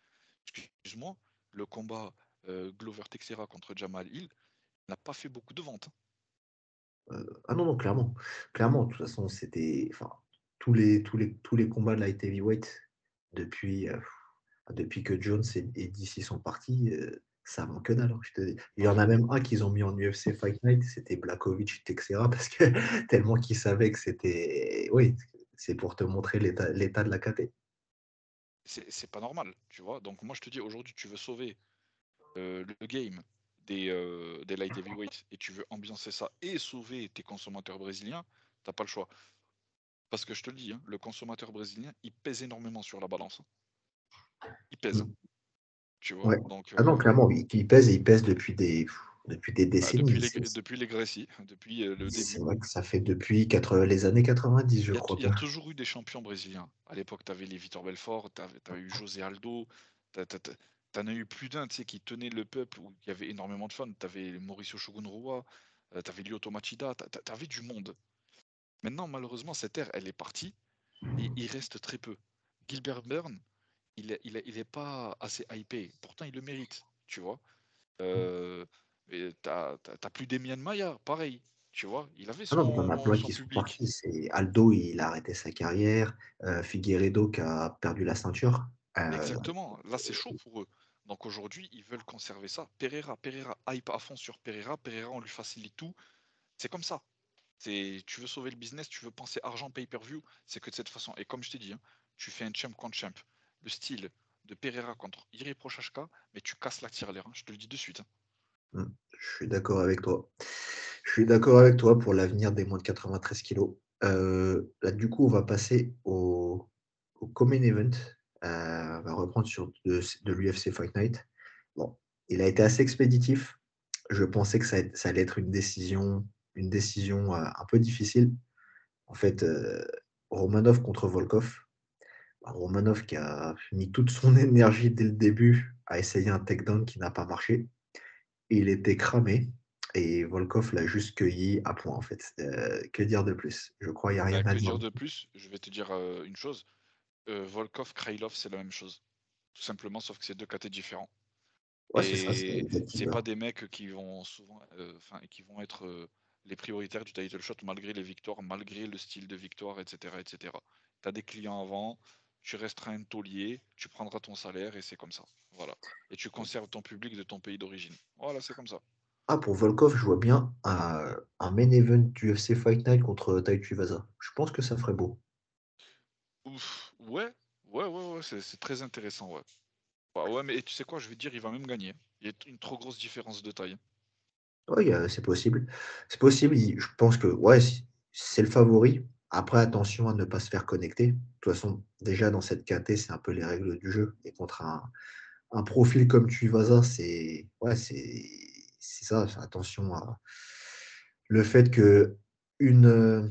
Excuse-moi, le combat Glover Texera contre Jamal Hill n'a pas fait beaucoup de ventes. Hein. ah non, non, clairement. Clairement, de toute façon, c'était. Enfin, tous les, combats de light heavyweight depuis, que Jones et DC sont partis, ça manque que dalle. Hein, Il y en a même un qu'ils ont mis en UFC Fight Night, c'était Blakovic Texera, <laughs> parce que tellement qu'ils savaient que c'était. Oui, c'est pour te montrer l'état de la KT. C'est pas normal, tu vois. Donc moi je te dis, aujourd'hui tu veux sauver euh, le game des, euh, des light heavyweight et tu veux ambiancer ça et sauver tes consommateurs brésiliens, t'as pas le choix. Parce que je te le dis, hein, le consommateur brésilien, il pèse énormément sur la balance. Il pèse. Tu vois Donc, ah non, euh, clairement, il, pèse et il pèse depuis des, depuis des bah, décennies. depuis, les, depuis les depuis euh, le début. C'est vrai que ça fait depuis les années 90, je crois. Il y a toujours eu des champions brésiliens. À l'époque, tu avais les Vitor Belfort, tu avais, eu José Aldo, tu en as eu plus d'un qui tenait le peuple, où il y avait énormément de fans. Tu avais Mauricio Shogun Rua, euh, tu avais Lyoto Machida, tu avais du monde. Maintenant, malheureusement, cette ère, elle est partie et il reste très peu. Gilbert Byrne, il n'est il, est pas assez hypé. Pourtant, il le mérite, tu vois. Euh, t'as plus Demian Maya, pareil. Tu vois, il avait ah son, non, son qui public. C'est Aldo, il a arrêté sa carrière. Euh, Figueredo qui a perdu la ceinture. Euh, Exactement. Là, c'est chaud pour eux. Donc aujourd'hui, ils veulent conserver ça. Pereira, Pereira hype à fond sur Pereira. Pereira, on lui facilite tout. C'est comme ça. Tu veux sauver le business, tu veux penser argent pay-per-view, c'est que de cette façon. Et comme je t'ai dit, hein, tu fais un champ contre champ le style de Pereira contre Iri Prochashka, mais tu casses la tirelire, hein, je te le dis de suite. Hein. Mmh, je suis d'accord avec toi. Je suis d'accord avec toi pour l'avenir des moins de 93 kilos. Euh, là, du coup, on va passer au, Common Event. Euh, on va reprendre sur de, l'UFC Fight Night. Bon, il a été assez expéditif. Je pensais que ça, allait être une décision, une décision euh, un peu difficile. En fait, Romanov contre Volkov. Bah, Romanov qui a mis toute son <laughs> énergie dès le début à essayer un takedown qui n'a pas marché. Il était cramé et Volkov l'a juste cueilli à point en fait. Euh, que dire de plus? Je crois qu'il n'y a rien Bah, à que dire. dire de plus? Je vais te dire euh, une chose. Euh, Volkov, Krylov, c'est la même chose. Tout simplement, sauf que c'est deux KT différents. Ouais, Et c'est exactement. pas des mecs qui vont souvent, enfin, qui vont être les prioritaires du title shot malgré les victoires, malgré le style de victoire, etc., etc. T'as des clients avant, tu resteras un taulier, tu prendras ton salaire et c'est comme ça. Voilà. Et tu conserves ton public de ton pays d'origine. Voilà, c'est comme ça. Ah, pour Volkov, je vois bien un, un main event du UFC Fight Night contre Tai Tuivasa. Je pense que ça ferait beau. Ouf, ouais, ouais, ouais, ouais, c'est très intéressant, ouais. Bah ouais, mais tu sais quoi, je vais dire, il va même gagner. Il y a une trop grosse différence de taille. Oui, c'est possible. C'est possible. Je pense que ouais, c'est le favori. Après, attention à ne pas se faire connecter. De toute façon, déjà dans cette KT, c'est un peu les règles du jeu. Et contre un, profil comme Tuivasa, c'est ouais, c'est ça. Attention à le fait que une,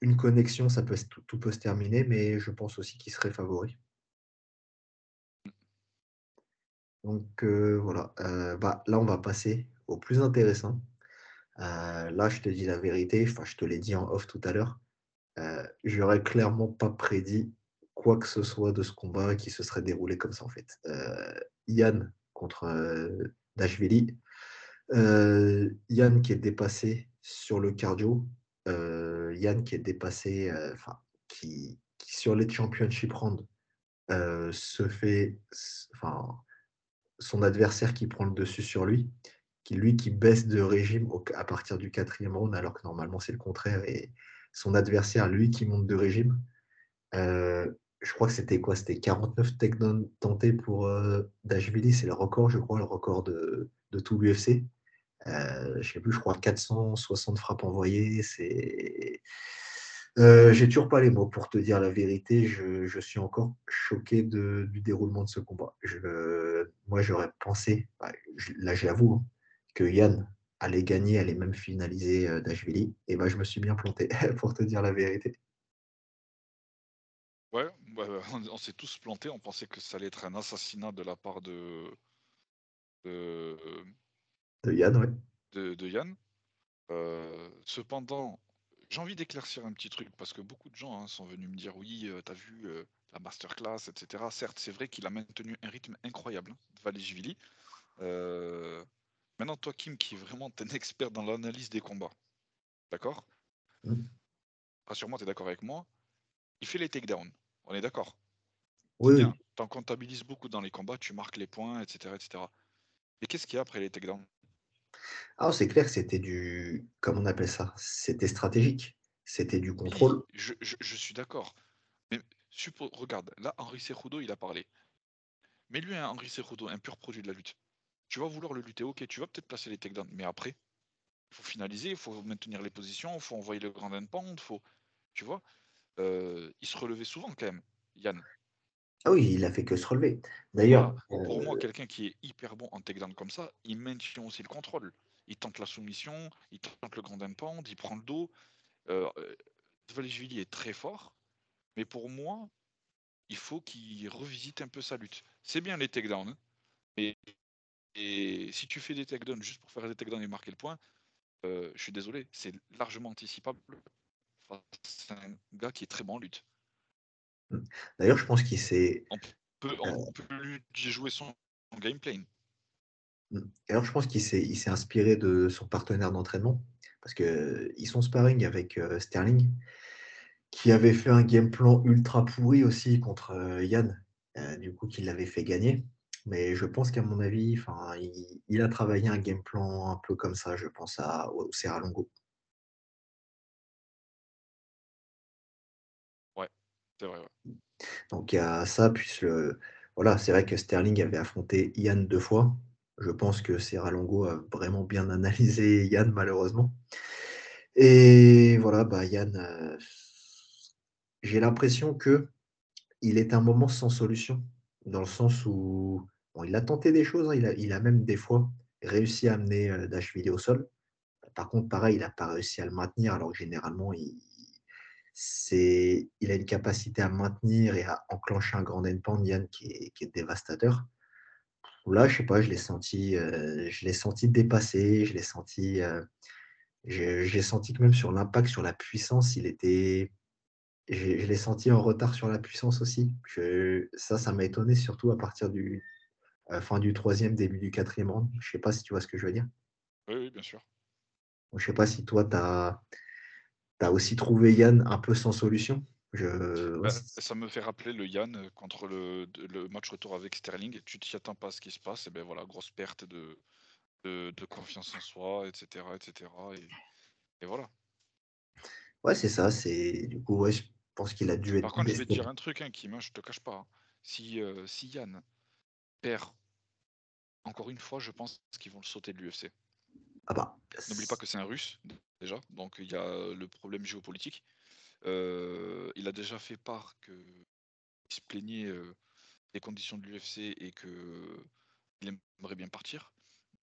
une connexion, ça peut tout peut se terminer, mais je pense aussi qu'il serait favori. Donc euh, voilà. Euh, bah, là, on va passer au plus intéressant. Euh, là, je te dis la vérité, enfin, je te l'ai dit en off tout à l'heure. Euh, J'aurais clairement pas prédit quoi que ce soit de ce combat qui se serait déroulé comme ça en fait. Euh, Yann contre euh, Dashvili. Euh, Yann qui est dépassé sur le cardio. Euh, Yann qui est dépassé, euh, enfin, qui, sur les championship rounds euh, se fait, son adversaire qui prend le dessus sur lui, qui lui qui baisse de régime à partir du quatrième round, alors que normalement c'est le contraire, et son adversaire, lui, qui monte de régime. Euh, je crois que c'était quoi? C'était 49 takedowns tentés pour euh, c'est le record, je crois, le record de, de tout l'UFC. Euh, je sais plus, je crois 460 frappes envoyées. C'est, euh, j'ai toujours pas les mots pour te dire la vérité. Je, je suis encore choqué de- du déroulement de ce combat. Je, moi, j'aurais pensé, bah, je- là, j'avoue, hein, que Yann allait gagner, allait même finaliser euh, Dashvili. Et ben, je me suis bien planté, <laughs> pour te dire la vérité. Ouais, bah, <laughs> on, on s'est tous plantés, on pensait que ça allait être un assassinat de la part de, de, De Yann, ouais. de, de Yann. Euh, cependant, j'ai envie d'éclaircir un petit truc parce que beaucoup de gens hein, sont venus me dire oui, euh, t'as vu euh, la masterclass, etc. Certes, c'est vrai qu'il a maintenu un rythme incroyable, hein, Valishvili. Maintenant, toi, Kim, qui est vraiment un expert dans l'analyse des combats, d'accord? Mhm. Rassure-moi, tu es d'accord avec moi. Il fait les takedowns, on est d'accord? Oui, oui. t'en comptabilises beaucoup dans les combats, tu marques les points, etc. etc. Mais qu'est-ce qu'il y a après les takedowns? Ah, c'est clair que c'était du, comment on appelle ça C'était stratégique. C'était du contrôle. je, je- je suis d'accord. Mais regarde, là, Henri Cejudo, il a parlé. Mais lui, un Henri Cejudo, un pur produit de la lutte. Tu vas vouloir le lutter, ok, tu vas peut-être placer les takedowns, mais après, il faut finaliser, il faut maintenir les positions, il faut envoyer le grand end faut. Tu vois Euh, Il se relevait souvent quand même, Yann. Ah oui, il a fait que se relever. D'ailleurs, Voilà. Pour moi, euh, quelqu'un qui est hyper bon en takedown comme ça, il maintient aussi le contrôle. Il tente la soumission, il tente le grand impend, il prend le dos. Euh, est très fort, mais pour moi, il faut qu'il revisite un peu sa lutte. C'est bien les takedowns, hein, mais et si tu fais des takedowns juste pour faire des takedowns et marquer le point, euh, je suis désolé, c'est largement anticipable à un gars qui est très bon en lutte. d'ailleurs, je pense qu'il s'est, On peut, on peut lui jouer son, son gameplay. d'ailleurs, je pense qu'il s'est, il s'est inspiré de son partenaire d'entraînement parce que ils sont sparring avec euh, Sterling, qui avait fait un game plan ultra pourri aussi contre euh, Yann, euh, du coup, qui l'avait fait gagner. Mais je pense qu'à mon avis, enfin, il, il a travaillé un game plan un peu comme ça. Je pense à au Serra Longo. Ouais, c'est vrai. ouais. Donc il y a ça, puis le, voilà, c'est vrai que Sterling avait affronté Yann deux fois. Je pense que Serra Longo a vraiment bien analysé Yann, malheureusement. Et voilà, bah Yann, euh, j'ai l'impression que il est un moment sans solution, dans le sens où il a tenté des choses, hein, il, a, même des fois réussi à amener euh, Dashvili au sol. Par contre, pareil, il n'a pas réussi à le maintenir, alors que généralement, il, il a une capacité à maintenir et à enclencher un grand endpoint, Yann, qui est, qui est dévastateur. Là, je sais pas, je l'ai senti, euh, je l'ai senti dépassé, je l'ai senti, euh, j'ai senti que même sur l'impact, sur la puissance, il était, je l'ai senti en retard sur la puissance aussi. ça, ça m'a étonné, surtout à partir du euh, fin du troisième, début du quatrième round. Je sais pas si tu vois ce que je veux dire. Oui, bien sûr. Je sais pas si toi, tu as, as, aussi trouvé Yann un peu sans solution. Bah, ça me fait rappeler le Yann contre le, le match retour avec Sterling. Tu t'y attends pas à ce qui se passe, et ben voilà, grosse perte de, de, confiance en soi, etc. etc. Et, et voilà. Ouais, c'est ça. C'est du coup, ouais, je pense qu'il a dû être. Par contre, je vais te dire un truc, hein, Kim, hein, je te cache pas. Hein. Si, euh, si Yann perd encore une fois, je pense qu'ils vont le sauter de l'UFC. Ah bah. N'oublie pas que c'est un russe, déjà, donc il y a le problème géopolitique. Euh, il a déjà fait part qu'il se plaignait euh, des conditions de l'UFC et qu'il aimerait bien partir.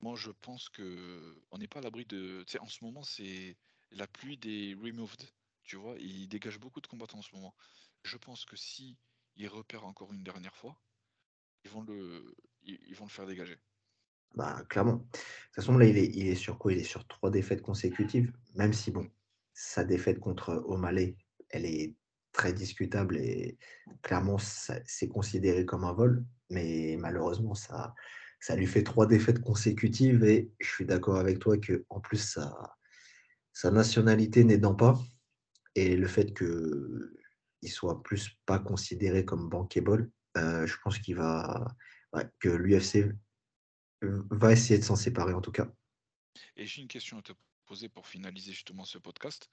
Moi, je pense que on n'est pas à l'abri de. Tu sais, en ce moment, c'est la pluie des removed. Tu vois, il dégage beaucoup de combattants en ce moment. Je pense que si repère encore une dernière fois, ils vont le, ils vont le faire dégager. Bah, clairement. De toute façon, là, il est, il est sur quoi? Il est sur trois défaites consécutives, même si, bon, sa défaite contre O'Malley, elle est très discutable et clairement, c'est considéré comme un vol, mais malheureusement, ça, ça lui fait trois défaites consécutives et je suis d'accord avec toi que en plus, sa, sa nationalité n'aidant pas et le fait qu'il soit plus pas considéré comme bankable, euh, je pense qu'il va que l'UFC va essayer de s'en séparer en tout cas. Et j'ai une question à te poser pour finaliser justement ce podcast.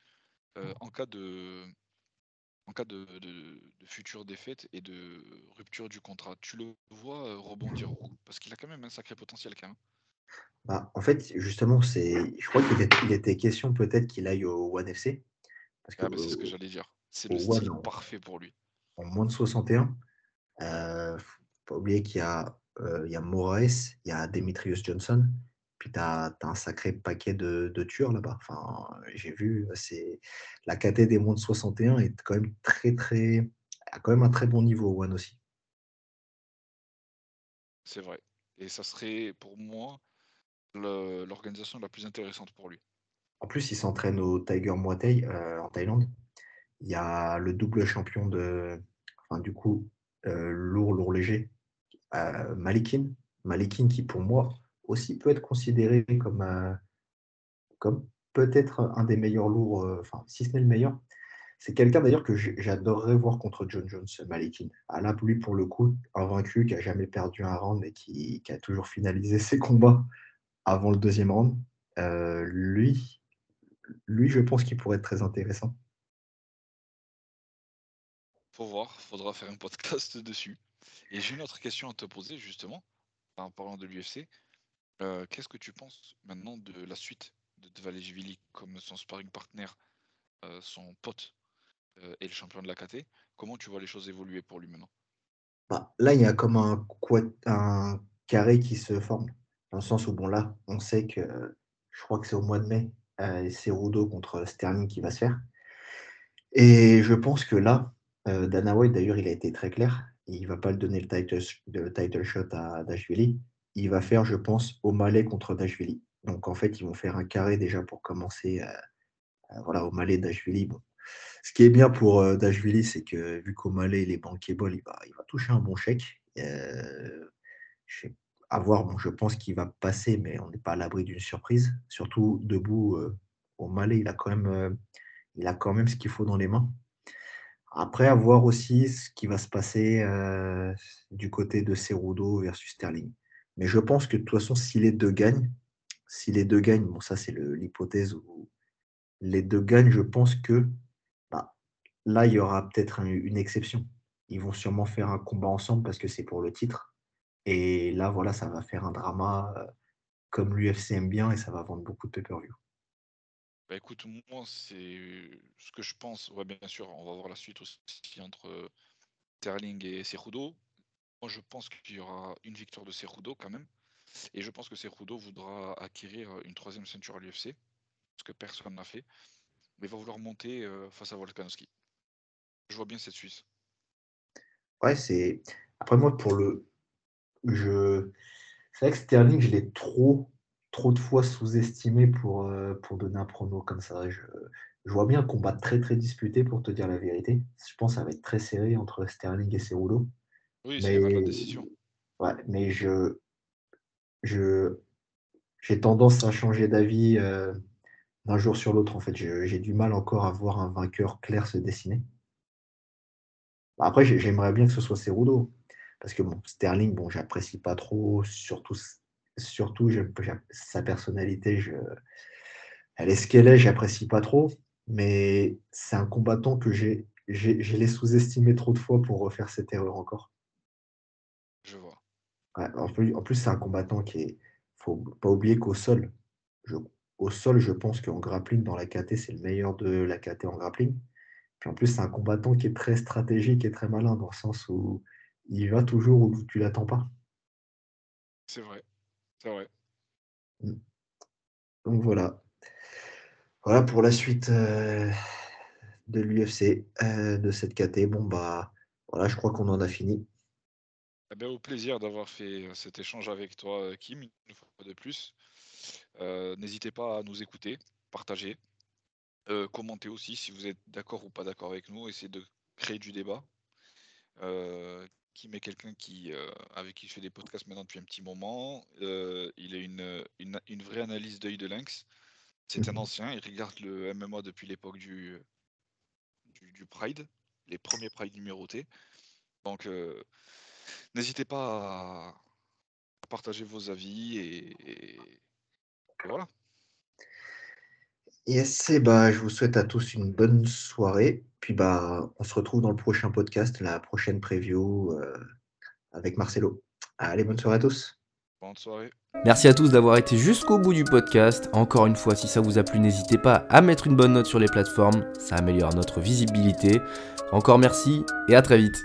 Euh, en cas de en cas de, de, future défaite et de rupture du contrat, tu le vois euh, rebondir où Parce qu'il a quand même un sacré potentiel quand même. Bah, en fait, justement, c'est, je crois qu'il était, était, question peut-être qu'il aille au One FC. Parce que, ah, c'est ce que j'allais dire. C'est le style parfait pour lui. En moins de 61, euh, faut pas oublier qu'il y a euh, il y a Moraes, il y a Demetrius Johnson, puis tu as, un sacré paquet de, de tueurs là-bas. Enfin, j'ai vu, c'est la KT des mondes 61 est quand même très, très, a quand même un très bon niveau, One aussi. C'est vrai. Et ça serait pour moi l'organisation la plus intéressante pour lui. En plus, il s'entraîne au Tiger Muay Thai euh, en Thaïlande. Il y a le double champion de, enfin, du coup, euh, lourd, lourd léger, euh, Malikin. Malikin qui, pour moi, aussi peut être considéré comme, comme peut-être un des meilleurs lourds, enfin, si ce n'est le meilleur. C'est quelqu'un d'ailleurs que j'adorerais voir contre John Jones, Malikin. Ah là, lui, pour le coup, invaincu, qui a jamais perdu un round et qui, a toujours finalisé ses combats avant le deuxième round. Lui, lui, je pense qu'il pourrait être très intéressant. Faut voir, faudra faire un podcast <laughs> dessus. Et j'ai une autre question à te poser, justement, en parlant de l'UFC. Euh, qu'est-ce que tu penses maintenant de la suite de Dvalishvili comme son sparring partner, euh, son pote euh, et le champion de la KT Comment tu vois les choses évoluer pour lui maintenant? Bah, Là, il y a comme un, un carré qui se forme, dans le sens où, bon, là, on sait que, je crois que c'est au mois de mai, c'est Rudo contre Sterling qui va se faire. Et je pense que là, Dana White, d'ailleurs, il a été très clair, il ne va pas le donner le title, le title shot à Dashvili. Il va faire, je pense, au Malais contre Dashvili. Donc en fait, ils vont faire un carré déjà pour commencer euh, euh, voilà, au Malais Dashvili. Bon. Ce qui est bien pour euh, Dashvili, c'est que vu qu'au Malais, il est bankable, il va, il va toucher un bon chèque. Euh, je, à voir, bon, je pense qu'il va passer, mais on n'est pas à l'abri d'une surprise. Surtout debout au Malais, il a quand même, il a quand même ce qu'il faut dans les mains. Après, à voir aussi ce qui va se passer euh, du côté de Cerudo versus Sterling. Mais je pense que de toute façon, si les deux gagnent, si les deux gagnent, bon, ça c'est l'hypothèse où les deux gagnent, je pense que bah, là, il y aura peut-être une exception. Ils vont sûrement faire un combat ensemble parce que c'est pour le titre. Et là, voilà, ça va faire un drama euh, comme l'UFC aime bien et ça va vendre beaucoup de pay-per-view. Bah écoute, moi, c'est ce que je pense. Ouais, bien sûr, on va voir la suite aussi entre Sterling et Cejudo. moi, je pense qu'il y aura une victoire de Cerudo quand même. Et je pense que Cerudo voudra acquérir une troisième ceinture à l'UFC, ce que personne n'a fait. Mais il va vouloir monter euh, face à Volkanovski. Je vois bien cette Suisse. Ouais, c'est. Après, moi, pour le. Je. C'est vrai que Sterling, je l'ai trop, trop de fois sous-estimé pour, euh, pour donner un prono comme ça. Je, je vois bien un combat très, très disputé, pour te dire la vérité. Je pense que ça va être très serré entre Sterling et Cerudo. Oui, c'est la décision. Ouais, mais je, je, j'ai tendance à changer d'avis euh, d'un jour sur l'autre. En fait, j'ai du mal encore à voir un vainqueur clair se dessiner. Après, j'aimerais bien que ce soit Cerudo. Parce que bon, Sterling, bon, j'apprécie pas trop, surtout, surtout sa personnalité, je, elle est ce qu'elle est, j'apprécie pas trop. Mais c'est un combattant que j'ai, l'ai sous-estimé trop de fois pour refaire cette erreur encore. Je vois. en plus, c'est un combattant qui est. faut pas oublier qu'au sol, au sol, je pense qu'en grappling, dans la KT, c'est le meilleur de la KT en grappling. Puis en plus, c'est un combattant qui est très stratégique et très malin, dans le sens où il va toujours où tu l'attends pas. C'est vrai. C'est vrai. Mm. Donc voilà. Voilà pour la suite euh, de l'UFC, euh, de cette KT. Bon, bah voilà, je crois qu'on en a fini. Eh bien, au plaisir d'avoir fait euh, cet échange avec toi, Kim, une fois de plus. N'hésitez pas à nous écouter, partager, commenter aussi si vous êtes d'accord ou pas d'accord avec nous, essayer de créer du débat. Kim est quelqu'un qui, avec qui je fais des podcasts maintenant depuis un petit moment. il a une, une, vraie analyse d'œil de lynx. C'est un mmh ancien, il regarde le MMA depuis l'époque du, du, Pride, les premiers Pride numérotés. Donc, n'hésitez pas à, partager vos avis et, voilà. Yes, et bah, je vous souhaite à tous une bonne soirée. Puis bah, on se retrouve dans le prochain podcast, la prochaine preview euh, avec Marcelo. Allez, bonne soirée à tous. Bonne soirée. Merci à tous d'avoir été jusqu'au bout du podcast. Encore une fois, si ça vous a plu, n'hésitez pas à mettre une bonne note sur les plateformes, ça améliore notre visibilité. Encore merci et à très vite.